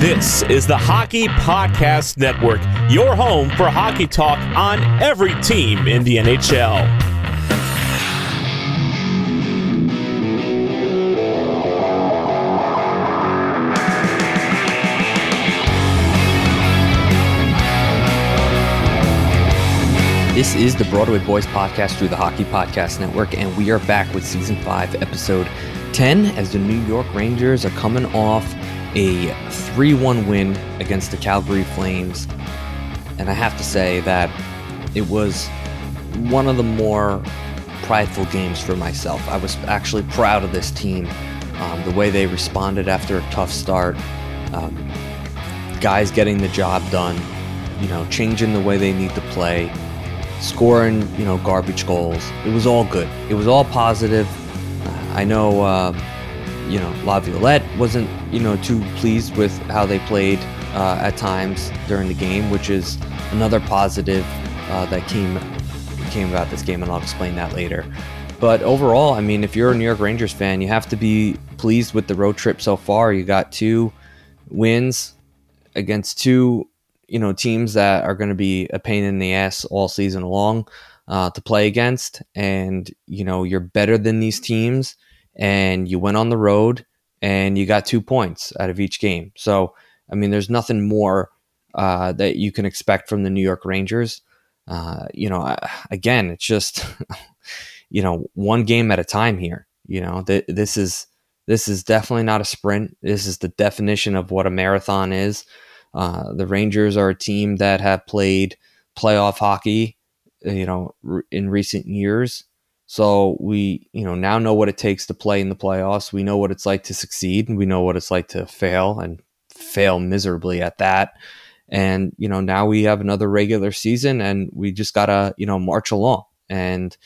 This is the Hockey Podcast Network, your home for hockey talk on every team in the NHL. This is the Broadway Boys podcast through the Hockey Podcast Network, and we are back with season five, episode 10, as the New York Rangers are coming off a 3 1 win against the Calgary Flames. And I have to say that it was one of the more prideful games for myself. I was actually proud of this team, um, the way they responded after a tough start, um, guys getting the job done, you know, changing the way they need to play, scoring, you know, garbage goals. It was all good. It was all positive. I know. Uh, you know, Laviolette wasn't, you know, too pleased with how they played uh, at times during the game, which is another positive uh, that came came about this game, and I'll explain that later. But overall, I mean, if you're a New York Rangers fan, you have to be pleased with the road trip so far. You got two wins against two, you know, teams that are going to be a pain in the ass all season long uh, to play against, and you know, you're better than these teams and you went on the road and you got two points out of each game. So, I mean, there's nothing more uh, that you can expect from the New York Rangers. Uh, you know, again, it's just you know one game at a time here. You know, th- this is this is definitely not a sprint. This is the definition of what a marathon is. Uh, the Rangers are a team that have played playoff hockey, you know, in recent years. So we, you know, now know what it takes to play in the playoffs. We know what it's like to succeed, and we know what it's like to fail and fail miserably at that. And you know, now we have another regular season, and we just gotta, you know, march along and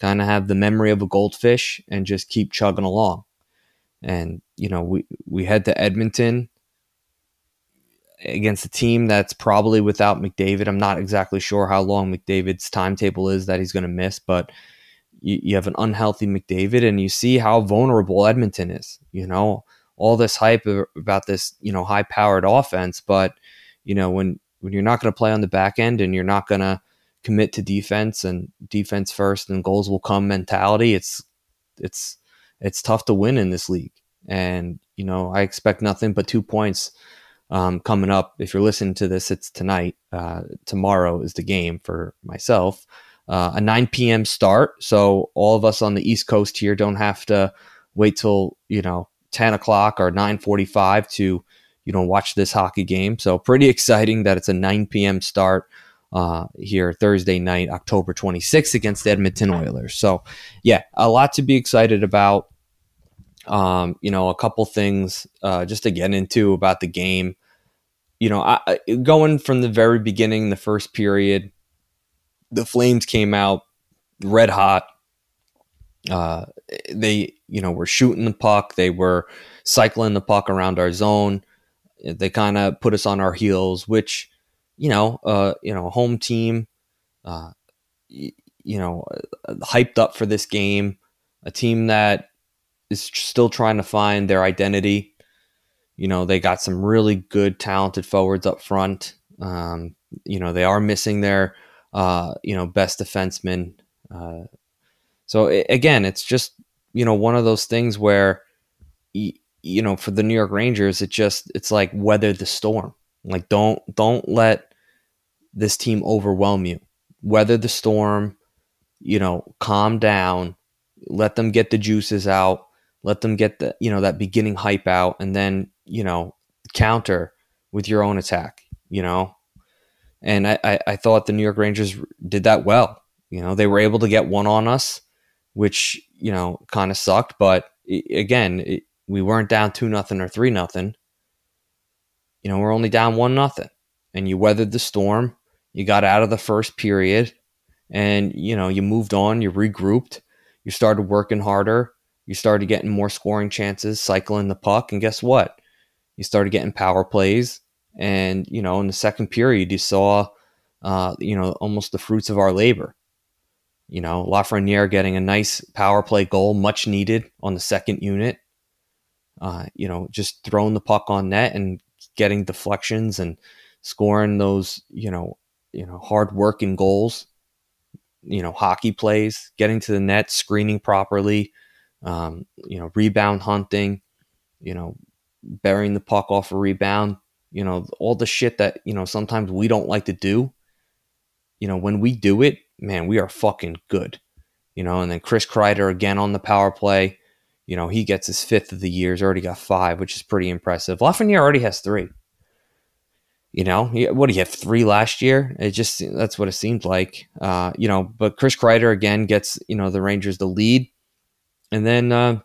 kind of have the memory of a goldfish and just keep chugging along. And you know, we we head to Edmonton against a team that's probably without McDavid. I'm not exactly sure how long McDavid's timetable is that he's going to miss, but you, you have an unhealthy McDavid, and you see how vulnerable Edmonton is. You know, all this hype about this, you know, high powered offense, but you know when when you're not going to play on the back end and you're not going to commit to defense and defense first and goals will come mentality, it's it's it's tough to win in this league. And you know, I expect nothing but two points um, coming up. If you're listening to this, it's tonight. Uh, tomorrow is the game for myself uh, a 9 p.m. start. So all of us on the East Coast here don't have to wait till you know 10 o'clock or 9:45 to you know watch this hockey game. So pretty exciting that it's a 9 p.m. start uh, here Thursday night, October 26th against the Edmonton Oilers. So yeah, a lot to be excited about. Um, you know, a couple things uh, just to get into about the game. You know, I, going from the very beginning, the first period, the Flames came out red hot. Uh, they, you know, were shooting the puck. They were cycling the puck around our zone. They kind of put us on our heels, which, you know, uh, you know, home team, uh, y- you know, uh, hyped up for this game. A team that is still trying to find their identity. You know, they got some really good, talented forwards up front. Um, you know, they are missing their uh, you know, best defenseman. Uh, so it, again, it's just you know one of those things where you know for the New York Rangers, it just it's like weather the storm. Like don't don't let this team overwhelm you. Weather the storm. You know, calm down. Let them get the juices out. Let them get the you know that beginning hype out, and then you know counter with your own attack. You know, and I, I, I thought the New York Rangers did that well. You know, they were able to get one on us, which, you know, kind of sucked. But again, it, we weren't down two nothing or three nothing. You know, we're only down one nothing. And you weathered the storm. You got out of the first period and, you know, you moved on, you regrouped, you started working harder, you started getting more scoring chances, cycling the puck. And guess what? You started getting power plays and, you know, in the second period, you saw, uh, you know, almost the fruits of our labor. You know, Lafreniere getting a nice power play goal, much needed on the second unit. Uh, you know, just throwing the puck on net and getting deflections and scoring those, you know, you know, hard working goals, you know, hockey plays, getting to the net, screening properly, um, you know, rebound hunting, you know, burying the puck off a rebound, you know, all the shit that, you know, sometimes we don't like to do. You know, when we do it, man, we are fucking good. You know, and then Chris Kreider again on the power play. You know, he gets his fifth of the year. He's already got five, which is pretty impressive. Lafreniere already has three. You know, what do you have three last year? It just that's what it seemed like. Uh, you know, but Chris Kreider again gets you know the Rangers the lead, and then uh,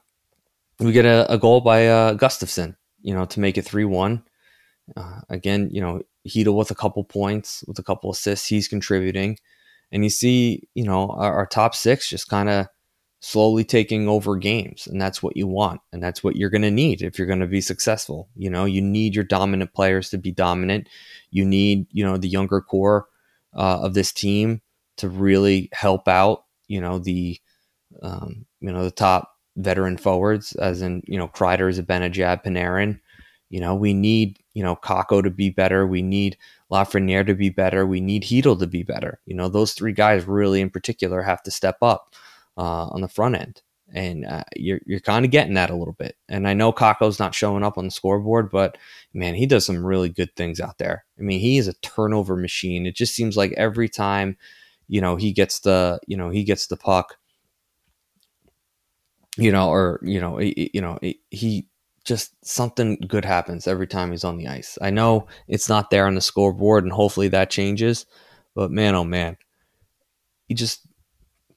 we get a, a goal by uh, Gustafsson. You know, to make it three one. Uh, again, you know, Chytil with a couple points, with a couple assists, he's contributing, and you see, you know, our, our top six just kind of slowly taking over games and that's what you want and that's what you're going to need if you're going to be successful. You know you need your dominant players to be dominant. You need you know the younger core uh, of this team to really help out you know the um, you know the top veteran forwards as in you know Kreider, Zibanejad, Panarin. You know we need you know Kakko to be better we need Lafreniere to be better we need Chytil to be better you know those three guys really in particular have to step up uh, on the front end. And uh, you're, you're kind of getting that a little bit. And I know Kakko's not showing up on the scoreboard, but man, he does some really good things out there. I mean, he is a turnover machine. It just seems like every time, you know, he gets the, you know, he gets the puck, you know, or, you know, you know, he just something good happens every time he's on the ice. I know it's not there on the scoreboard and hopefully that changes, but man, oh man, he just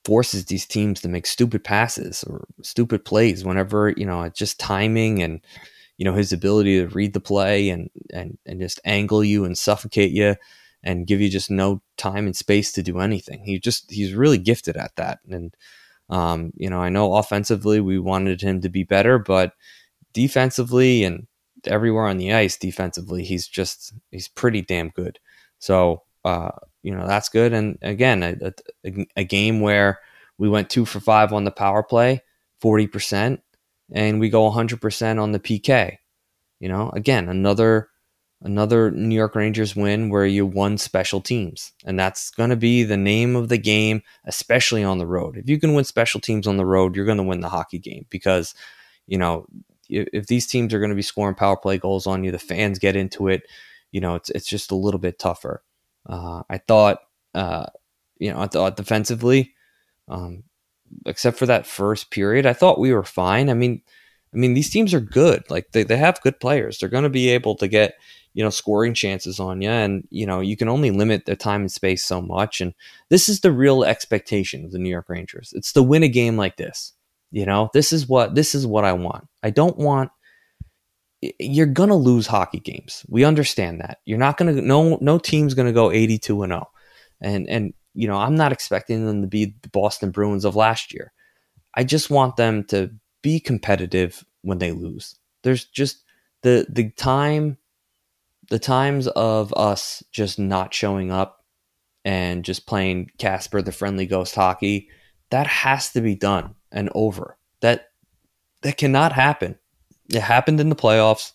forces these teams to make stupid passes or stupid plays whenever you know it's just timing and you know his ability to read the play and and and just angle you and suffocate you and give you just no time and space to do anything. He just he's really gifted at that. And um, you know, I know offensively we wanted him to be better, but defensively and everywhere on the ice defensively, he's just he's pretty damn good. So uh, you know that's good. And again, a, a, a, game where we went two for five on the power play, forty percent, and we go hundred percent on the PK. You know, again, another another New York Rangers win where you won special teams, and that's going to be the name of the game, especially on the road. If you can win special teams on the road, you're going to win the hockey game because you know if, if these teams are going to be scoring power play goals on you, the fans get into it. You know, it's it's just a little bit tougher. Uh, I thought, uh, you know, I thought defensively, um, except for that first period, I thought we were fine. I mean, I mean, these teams are good. Like they, they have good players. They're going to be able to get, you know, scoring chances on you. And, you know, you can only limit their time and space so much. And this is the real expectation of the New York Rangers. It's to win a game like this. You know, this is what, this is what I want. I don't want you're gonna lose hockey games. We understand that. You're not gonna no no team's gonna go 82 and 0. And and you know, I'm not expecting them to be the Boston Bruins of last year. I just want them to be competitive when they lose. There's just the the time the times of us just not showing up and just playing Casper the friendly ghost hockey, that has to be done and over. That that cannot happen it happened in the playoffs.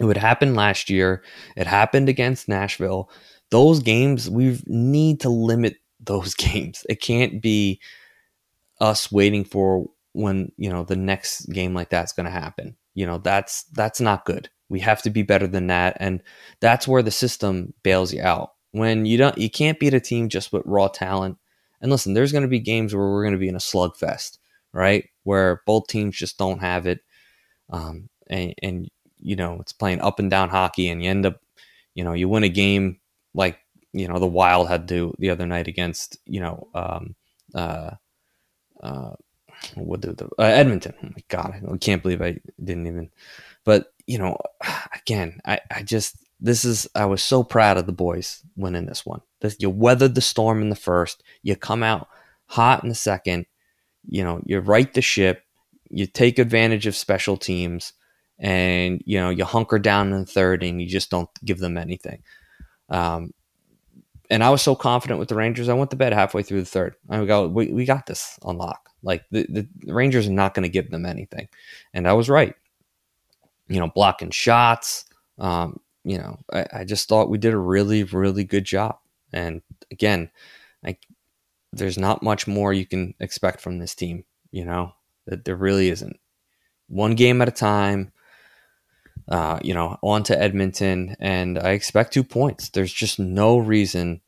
It would happen last year. It happened against Nashville. Those games, we need to limit those games. It can't be us waiting for when, you know, the next game like that's going to happen. You know, that's that's not good. We have to be better than that and that's where the system bails you out. When you don't you can't beat a team just with raw talent. And listen, there's going to be games where we're going to be in a slugfest, right? Where both teams just don't have it um, and, and you know it's playing up and down hockey, and you end up, you know, you win a game like you know the Wild had to the other night against you know um, uh, uh, what the, the uh, Edmonton. Oh my God, I can't believe I didn't even. But you know, again, I I just this is I was so proud of the boys winning this one. This, you weathered the storm in the first. You come out hot in the second. You know, you right the ship you take advantage of special teams and you know you hunker down in the third and you just don't give them anything. Um, and I was so confident with the Rangers, I went to bed halfway through the third. I go, we, we got this on lock. Like the, the Rangers are not going to give them anything, and I was right. You know, blocking shots, um, you know, I, I just thought we did a really, really good job. And again, like there's not much more you can expect from this team, you know, that there really isn't. One game at a time, uh, you know, on to Edmonton, and I expect two points. There's just no reason,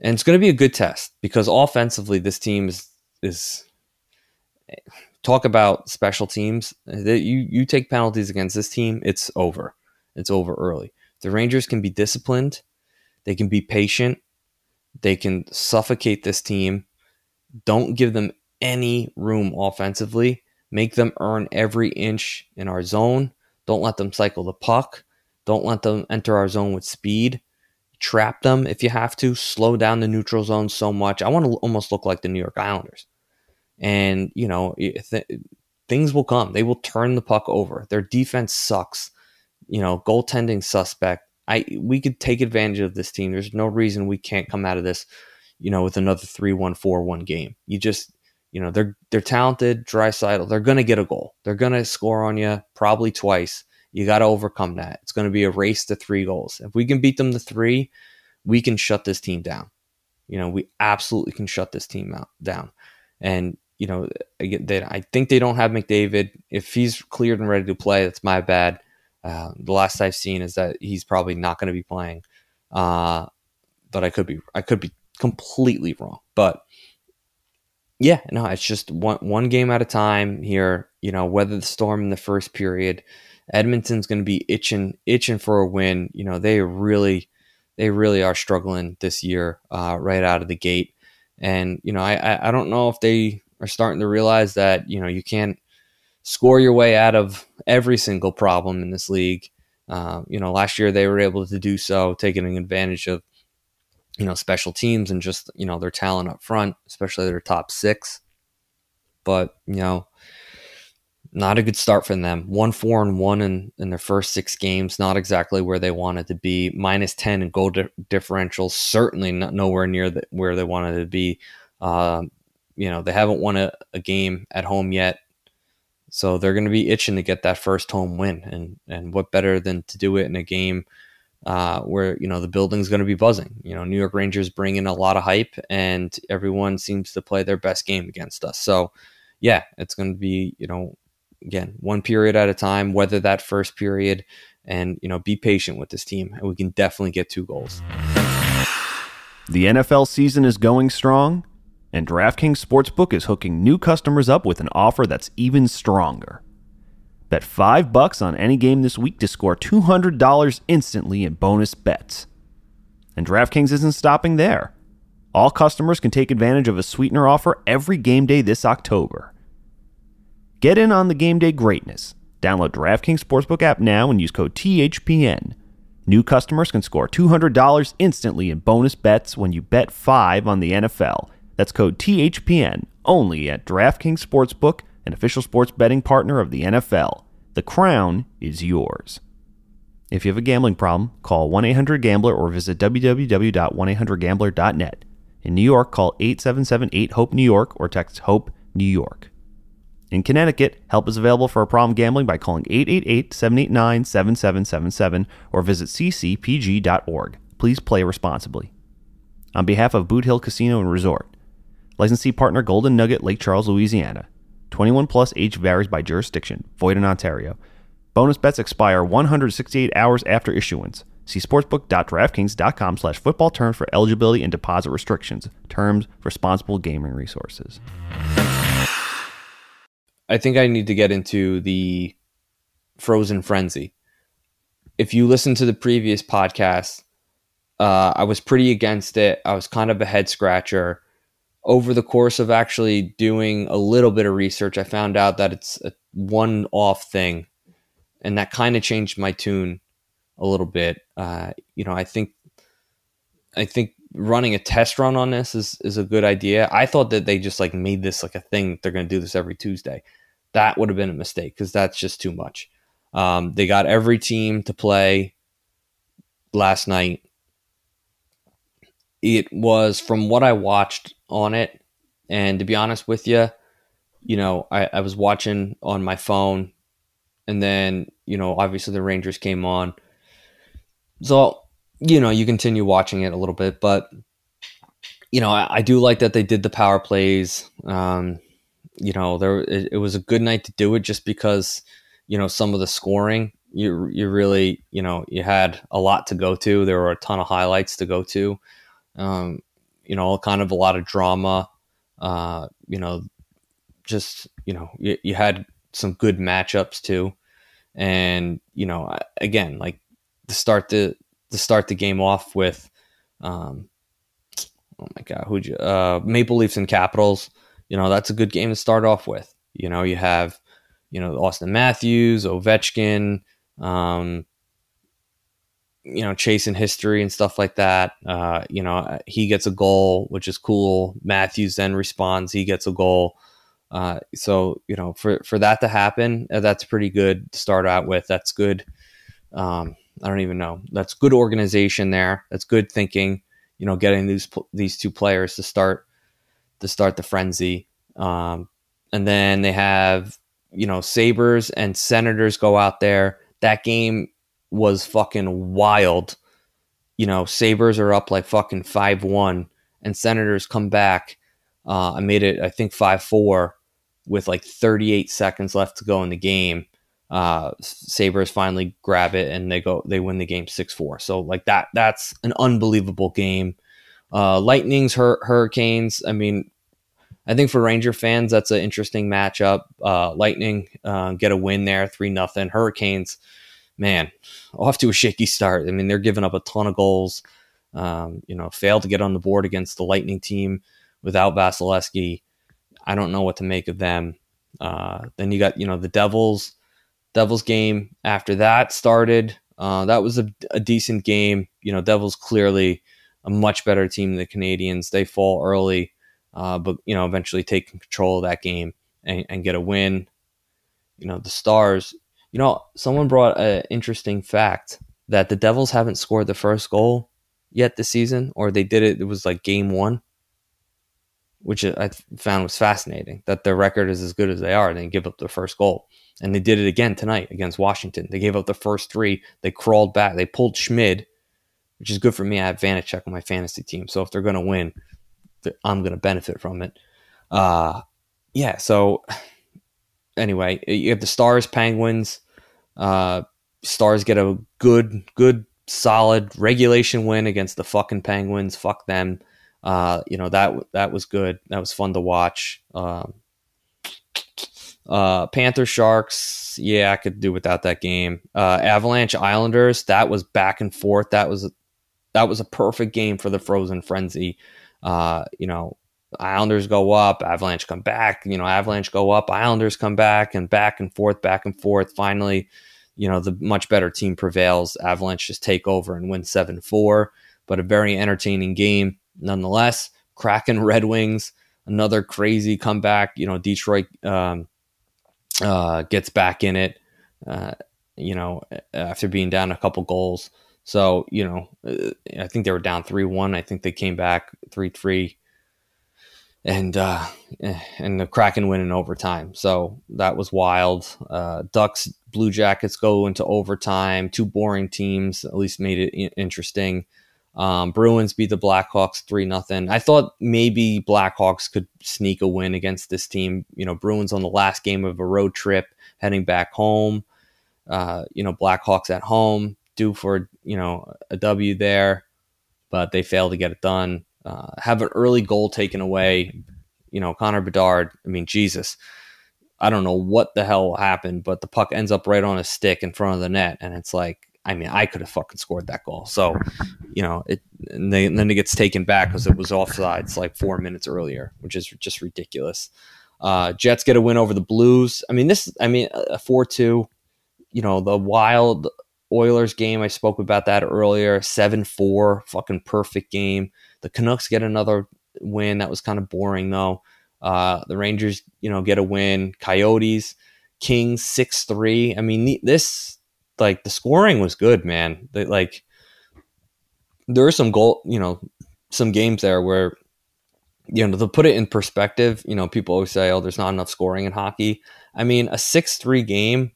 and it's going to be a good test because offensively, this team is is talk about special teams. That you you take penalties against this team, it's over. It's over early. The Rangers can be disciplined, they can be patient, they can suffocate this team. Don't give them any room offensively. Make them earn every inch in our zone. Don't let them cycle the puck. Don't let them enter our zone with speed. Trap them if you have to. Slow down the neutral zone so much. I want to almost look like the New York Islanders. And, you know, th- things will come. They will turn the puck over. Their defense sucks. You know, goaltending suspect. I we could take advantage of this team. There's no reason we can't come out of this, you know, with another 3-1-4-1 game. You just you know they're they're talented. Draisaitl, they're gonna get a goal. They're gonna score on you probably twice. You got to overcome that. It's going to be a race to three goals. If we can beat them to three, we can shut this team down. You know, we absolutely can shut this team out down. And you know, they, I think they don't have McDavid. If he's cleared and ready to play, that's my bad. Uh, the last I've seen is that he's probably not going to be playing. Uh, but I could be, I could be completely wrong. But yeah, no, it's just one one game at a time here. You know, weather the storm in the first period. Edmonton's going to be itching itching for a win. You know, they really they really are struggling this year uh, right out of the gate. And you know, I I don't know if they are starting to realize that you know you can't score your way out of every single problem in this league. Uh, you know, last year they were able to do so, taking advantage of you know, special teams and just, you know, their talent up front, especially their top six. But, you know, not a good start for them. One, four, and one in, in their first six games, not exactly where they wanted to be. Minus 10 in goal di- certainly not nowhere near the, where they wanted to be. Um, you know, they haven't won a, a game at home yet. So they're going to be itching to get that first home win. And, and what better than to do it in a game uh, where you know the building's going to be buzzing. You know, New York Rangers bring in a lot of hype, and everyone seems to play their best game against us. So, yeah, it's going to be you know again one period at a time. Weather that first period, and you know be patient with this team, and we can definitely get two goals. The NFL season is going strong, and DraftKings Sportsbook is hooking new customers up with an offer that's even stronger. Bet 5 bucks on any game this week to score $200 instantly in bonus bets. And DraftKings isn't stopping there. All customers can take advantage of a sweetener offer every game day this October. Get in on the game day greatness. Download DraftKings Sportsbook app now and use code THPN. New customers can score $200 instantly in bonus bets when you bet 5 on the NFL. That's code THPN only at DraftKings Sportsbook an official sports betting partner of the NFL. The crown is yours. If you have a gambling problem, call 1 800 Gambler or visit www.1800Gambler.net. In New York, call 877 8 HOPE New York or text HOPE New York. In Connecticut, help is available for a problem gambling by calling 888 789 7777 or visit ccpg.org. Please play responsibly. On behalf of Boot Hill Casino and Resort, licensee partner Golden Nugget, Lake Charles, Louisiana. 21 plus age varies by jurisdiction. Void in Ontario. Bonus bets expire 168 hours after issuance. See sportsbook.draftkings.com slash football terms for eligibility and deposit restrictions. Terms, responsible gaming resources. I think I need to get into the frozen frenzy. If you listen to the previous podcast, uh, I was pretty against it. I was kind of a head scratcher over the course of actually doing a little bit of research, I found out that it's a one off thing. And that kind of changed my tune a little bit. Uh, you know, I think, I think running a test run on this is, is a good idea. I thought that they just like made this like a thing. They're going to do this every Tuesday. That would have been a mistake because that's just too much. Um, they got every team to play last night. It was, from what I watched, on it. And to be honest with you, you know, I, I was watching on my phone and then, you know, obviously the Rangers came on. so you know, you continue watching it a little bit, but you know, I, I do like that they did the power plays. Um, you know, there it, it, was a good night to do it just because you know some of the scoring you you really you know you had a lot to go to. There were a ton of highlights to go to. Um, you know, kind of a lot of drama. Uh, you know, just you know, you, you had some good matchups too, and you know, again, like to start the to start the game off with, um, oh my god, who'd you uh, Maple Leafs and Capitals. You know, that's a good game to start off with. You know, you have you know Auston Matthews, Ovechkin, um, you know, chasing history and stuff like that. Uh, you know, he gets a goal, which is cool. Matthews then responds, he gets a goal. Uh, so you know, for for that to happen, uh, that's pretty good to start out with. That's good. Um, I don't even know. That's good organization there. That's good thinking. You know, getting these these two players to start to start the frenzy. Um, and then they have you know Sabres and Senators go out there. That game was fucking wild. You know, Sabres are up like fucking five one, and Senators come back. Uh, I made it, I think five four, with like 38 seconds left to go in the game uh, Sabres finally grab it and they go they win the game six four. So like that that's an unbelievable game. Uh, Lightning's hur- Hurricanes. I mean, I think for Ranger fans that's an interesting matchup. Uh, Lightning uh, get a win there, three nothing. Hurricanes, man, off to a shaky start. I mean, they're giving up a ton of goals. Um, you know, failed to get on the board against the Lightning team without Vasilevskiy. I don't know what to make of them. Uh, then you got you know the Devils Devils game after that started. Uh, that was a, a, decent game. You know, Devils clearly a much better team than the Canadiens. They fall early, uh, but you know, eventually take control of that game and, and, get a win. You know, the Stars. You know, someone brought an interesting fact that the Devils haven't scored the first goal yet this season, or they did it. It was like game one, which I found was fascinating. That their record is as good as they are, and they give up the first goal. And they did it again tonight against Washington. They gave up the first three. They crawled back. They pulled Schmid, which is good for me. I have Vanecek on my fantasy team. So if they're going to win, I'm going to benefit from it. Uh, yeah. So anyway, you have the Stars, Penguins. Uh, Stars get a good, good, solid regulation win against the fucking Penguins. Fuck them. Uh, you know that that was good. That was fun to watch. Um, uh, Panther Sharks, yeah, I could do without that game. Uh, Avalanche Islanders, that was back and forth. That was that was a perfect game for the Frozen Frenzy. Uh, you know, Islanders go up, Avalanche come back. You know, Avalanche go up, Islanders come back, and back and forth, back and forth. Finally, you know, the much better team prevails. Avalanche just take over and win seven four. But a very entertaining game nonetheless. Kraken Red Wings, another crazy comeback. You know, Detroit. Um, uh, gets back in it, uh, you know, after being down a couple goals. So, you know, uh, I think they were down 3 1. I think they came back 3 3. And uh, and the Kraken win in overtime. So that was wild. Uh, Ducks, Blue Jackets go into overtime. Two boring teams, at least made it interesting. Um, Bruins beat the Blackhawks three nothing. I thought maybe Blackhawks could sneak a win against this team. You know, Bruins on the last game of a road trip, heading back home. Uh, you know, Blackhawks at home, due for you know a W there, but they failed to get it done. Uh, have an early goal taken away. You know, Connor Bedard. I mean, Jesus. I don't know what the hell happened, but the puck ends up right on a stick in front of the net, and it's like I mean, I could have fucking scored that goal. So, you know, it and, they, and then it gets taken back because it was offsides like four minutes earlier, which is just ridiculous. Uh, Jets get a win over the Blues. I mean, this. I mean, a four-two. You know, the Wild Oilers game. I spoke about that earlier. Seven-four, fucking perfect game. The Canucks get another win. That was kind of boring though. Uh, the Rangers, you know, get a win. Coyotes, Kings six-three. I mean, this like the scoring was good, man. They, like there are some goal, you know, some games there where you know to put it in perspective, you know, people always say, "Oh, there's not enough scoring in hockey." I mean, a six-three game.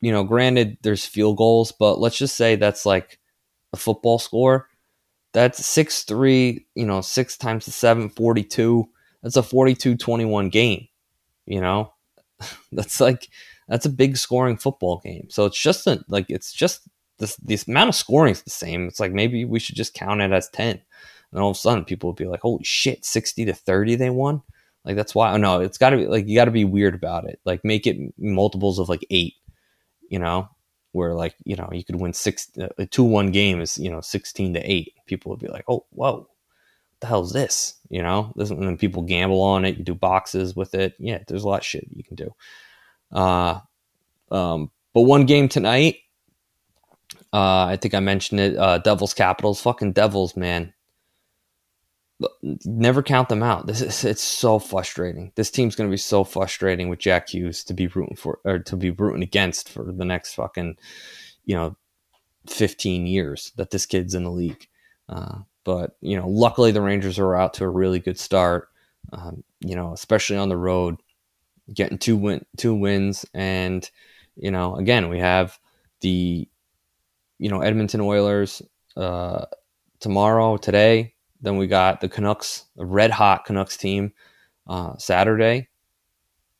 You know, granted, there's field goals, but let's just say that's like a football score, that's 6 3, you know, 6 times the 7, 42. That's a 42 21 game, you know? that's like, that's a big scoring football game. So it's just a, like, it's just this, this amount of scoring is the same. It's like maybe we should just count it as 10. And all of a sudden people would be like, holy shit, 60 to 30 they won. Like that's why, oh no, it's gotta be like, you gotta be weird about it. Like make it multiples of like eight, you know, where like, you know, you could win six, a two one game is, you know, 16 to eight. People would be like, oh, whoa, what the hell is this? You know, this, and then people gamble on it. You do boxes with it. Yeah, there's a lot of shit you can do. Uh, um, but one game tonight, uh, I think I mentioned it. Uh, Devils Capitals, fucking Devils, man never count them out. This is it's so frustrating. This team's going to be so frustrating with Jack Hughes to be rooting for or to be rooting against for the next fucking, you know, 15 years that this kid's in the league. Uh, but you know, luckily the Rangers are out to a really good start. Um, you know, especially on the road, getting two win two wins, and you know, again we have the, you know, Edmonton Oilers uh, tomorrow today then we got the Canucks, a red hot Canucks team, uh, Saturday,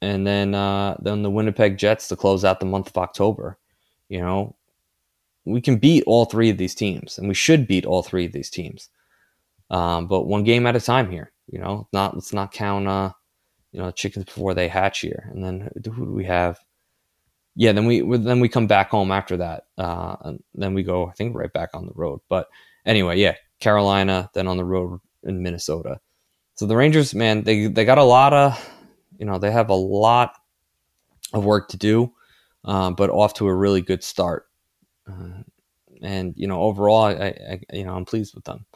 and then uh, then the Winnipeg Jets to close out the month of October. You know, we can beat all three of these teams, and we should beat all three of these teams. Um, but one game at a time here. You know, not let's not count uh, you know chickens before they hatch here. And then who do we have? Yeah, then we then we come back home after that. Uh, and then we go, I think, right back on the road. But anyway, yeah, Carolina, then on the road in Minnesota. So the Rangers, man, they they got a lot of, you know, they have a lot of work to do, um, but off to a really good start. Uh, and you know, overall, I, I, you know I'm pleased with them.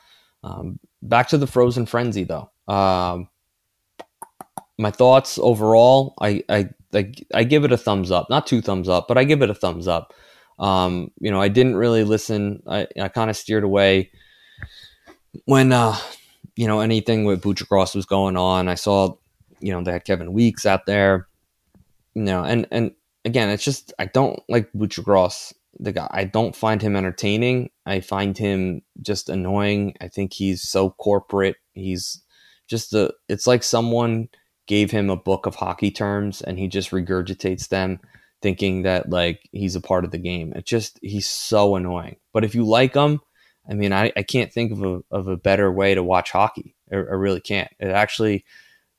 Um, back to the Frozen Frenzy though. Um, my thoughts overall, I, I, I I give it a thumbs up, not two thumbs up, but I give it a thumbs up. Um, you know, I didn't really listen. I, I kind of steered away when uh, you know anything with Buccigross was going on, I saw you know they had Kevin Weeks out there, you know, and and again, it's just I don't like Buccigross. The guy, I don't find him entertaining. I find him just annoying. I think he's so corporate. He's just a. It's like someone gave him a book of hockey terms and he just regurgitates them thinking that like he's a part of the game. It just he's so annoying. But if you like him, I mean, I, I can't think of a, of a better way to watch hockey. I, I really can't. It actually,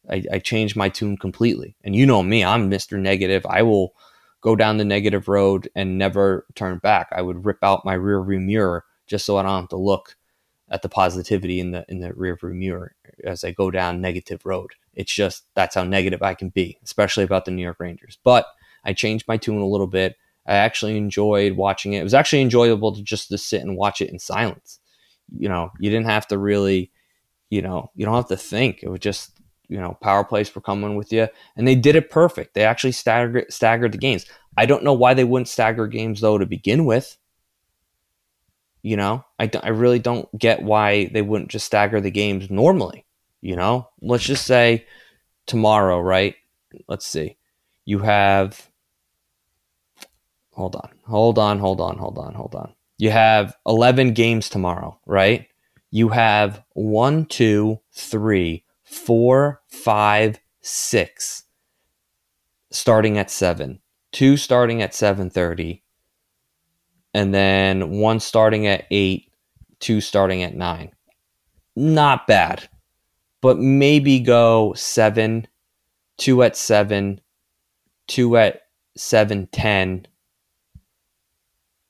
I, I changed my tune completely. And you know me, I'm Mr. Negative. I will go down the negative road and never turn back. I would rip out my rear view mirror just so I don't have to look at the positivity in the in the rear view mirror as I go down negative road. It's just that's how negative I can be, especially about the New York Rangers. But I changed my tune a little bit. I actually enjoyed watching it. It was actually enjoyable to just to sit and watch it in silence. You know, you didn't have to really, you know, you don't have to think. It was just, you know, power plays were coming with you, and they did it perfect. They actually staggered staggered the games. I don't know why they wouldn't stagger games though to begin with. You know, I, I really don't get why they wouldn't just stagger the games normally. You know, let's just say tomorrow, right? Let's see. You have hold on, hold on, hold on, hold on, hold on. You have 11 games tomorrow, right? You have one, two, three, four, five, six starting at seven, two starting at 7:30, and then one starting at eight, two starting at nine. Not bad, but maybe go seven, two at seven, two at seven ten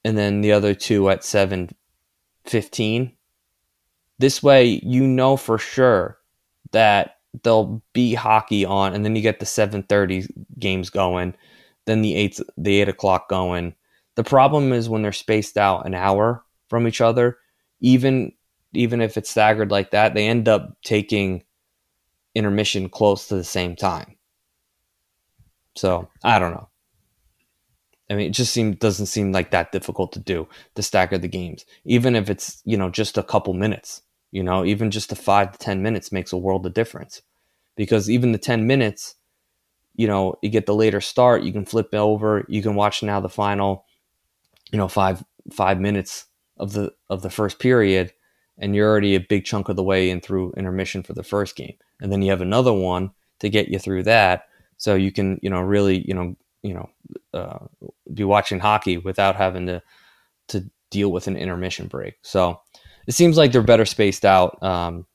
and then the other two at 7:15. This way you know for sure that there'll be hockey on and then you get the 7:30 games going, then the 8 the 8 o'clock going. The problem is when they're spaced out an hour from each other, even even if it's staggered like that, they end up taking intermission close to the same time. So I don't know. I mean, it just seem doesn't seem like that difficult to do to stagger the games, even if it's you know just a couple minutes. You know, even just the five to ten minutes makes a world of difference, because even the ten minutes, you know, you get the later start, you can flip over, you can watch now the final, you know, five five minutes of the of the first period, and you're already a big chunk of the way in through intermission for the first game, and then you have another one to get you through that, so you can you know really you know you know uh, be watching hockey without having to to deal with an intermission break. So it seems like they're better spaced out um,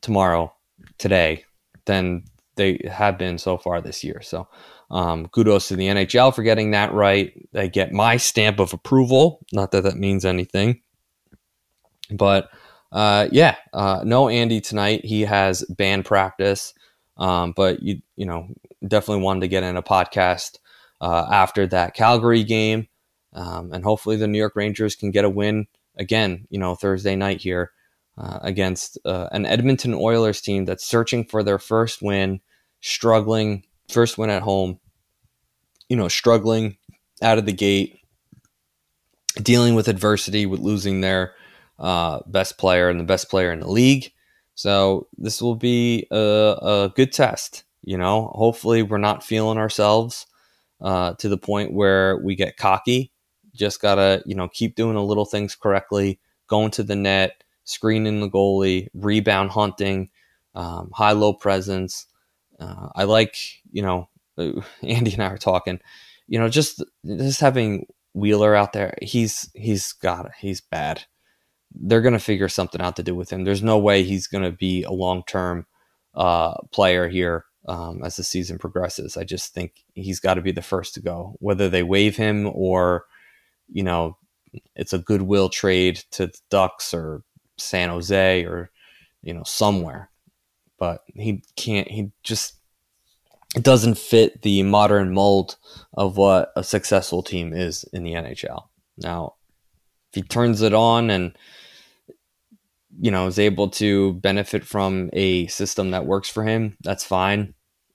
tomorrow today than they have been so far this year. So um, kudos to the NHL for getting that right. They get my stamp of approval. Not that that means anything, but uh, yeah, uh, no Andy tonight. He has band practice, um, but you you know definitely wanted to get in a podcast uh, after that Calgary game, um, and hopefully the New York Rangers can get a win again. You know Thursday night here. Uh, against uh, an Edmonton Oilers team that's searching for their first win, struggling, first win at home, you know, struggling out of the gate, dealing with adversity with losing their uh, best player and the best player in the league. So this will be a, a good test. You know, hopefully we're not feeling ourselves uh, to the point where we get cocky. Just gotta, you know, keep doing the little things correctly, going to the net, screening the goalie, rebound hunting, um, high low presence. Uh, I like, you know, Andy and I were talking, you know, just just having Wheeler out there. He's he's got it. He's bad. They're gonna figure something out to do with him. There's no way he's gonna be a long term uh, player here um, as the season progresses. I just think he's got to be the first to go, whether they waive him or, you know, it's a goodwill trade to the Ducks or San Jose or you know somewhere, but he can't. He just it doesn't fit the modern mold of what a successful team is in the NHL. Now, if he turns it on and you know is able to benefit from a system that works for him, that's fine.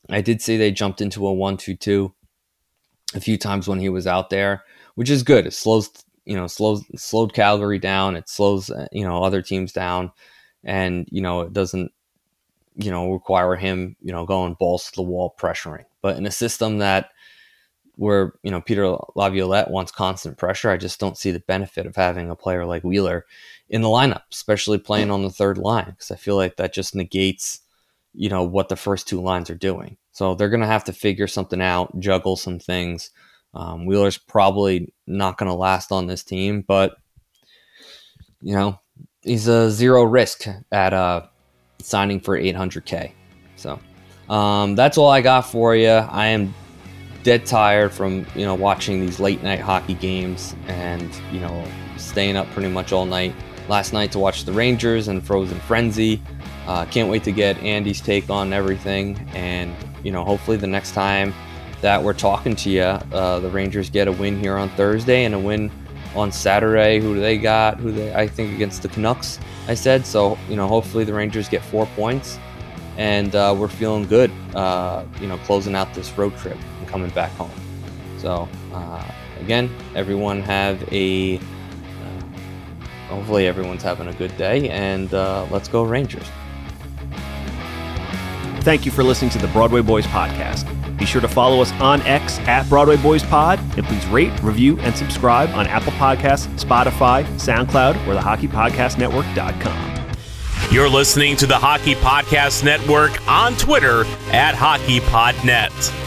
I did say they jumped into a one-two-two a few times when he was out there, which is good. It slows you know slows slowed Calgary down. It slows uh, you know other teams down, and you know it doesn't you know require him you know going balls to the wall pressuring. But in a system that where you know Peter Laviolette wants constant pressure, I just don't see the benefit of having a player like Wheeler in the lineup, especially playing on the third line, because I feel like that just negates you know what the first two lines are doing. So they're going to have to figure something out, juggle some things. Um, Wheeler's probably not going to last on this team, but you know he's a zero risk at uh, signing for 800k. So um, that's all I got for you. I am dead tired from you know watching these late night hockey games and you know staying up pretty much all night last night to watch the Rangers and Frozen Frenzy. Uh, can't wait to get Andy's take on everything, and you know hopefully the next time that we're talking to you. Uh, the Rangers get a win here on Thursday and a win on Saturday. Who do they got? Who they? I think against the Canucks. I said so. You know, hopefully the Rangers get four points, and uh, we're feeling good. Uh, you know, closing out this road trip coming back home. So uh, again, everyone have a. Uh, hopefully, everyone's having a good day, and uh, let's go Rangers. Thank you for listening to the Broadway Boys podcast. Be sure to follow us on X at Broadway Boys Pod, and please rate, review, and subscribe on Apple Podcasts, Spotify, SoundCloud, or the Hockey Podcast HockeyPodcastNetwork.com. You're listening to the Hockey Podcast Network on Twitter at HockeyPodNet.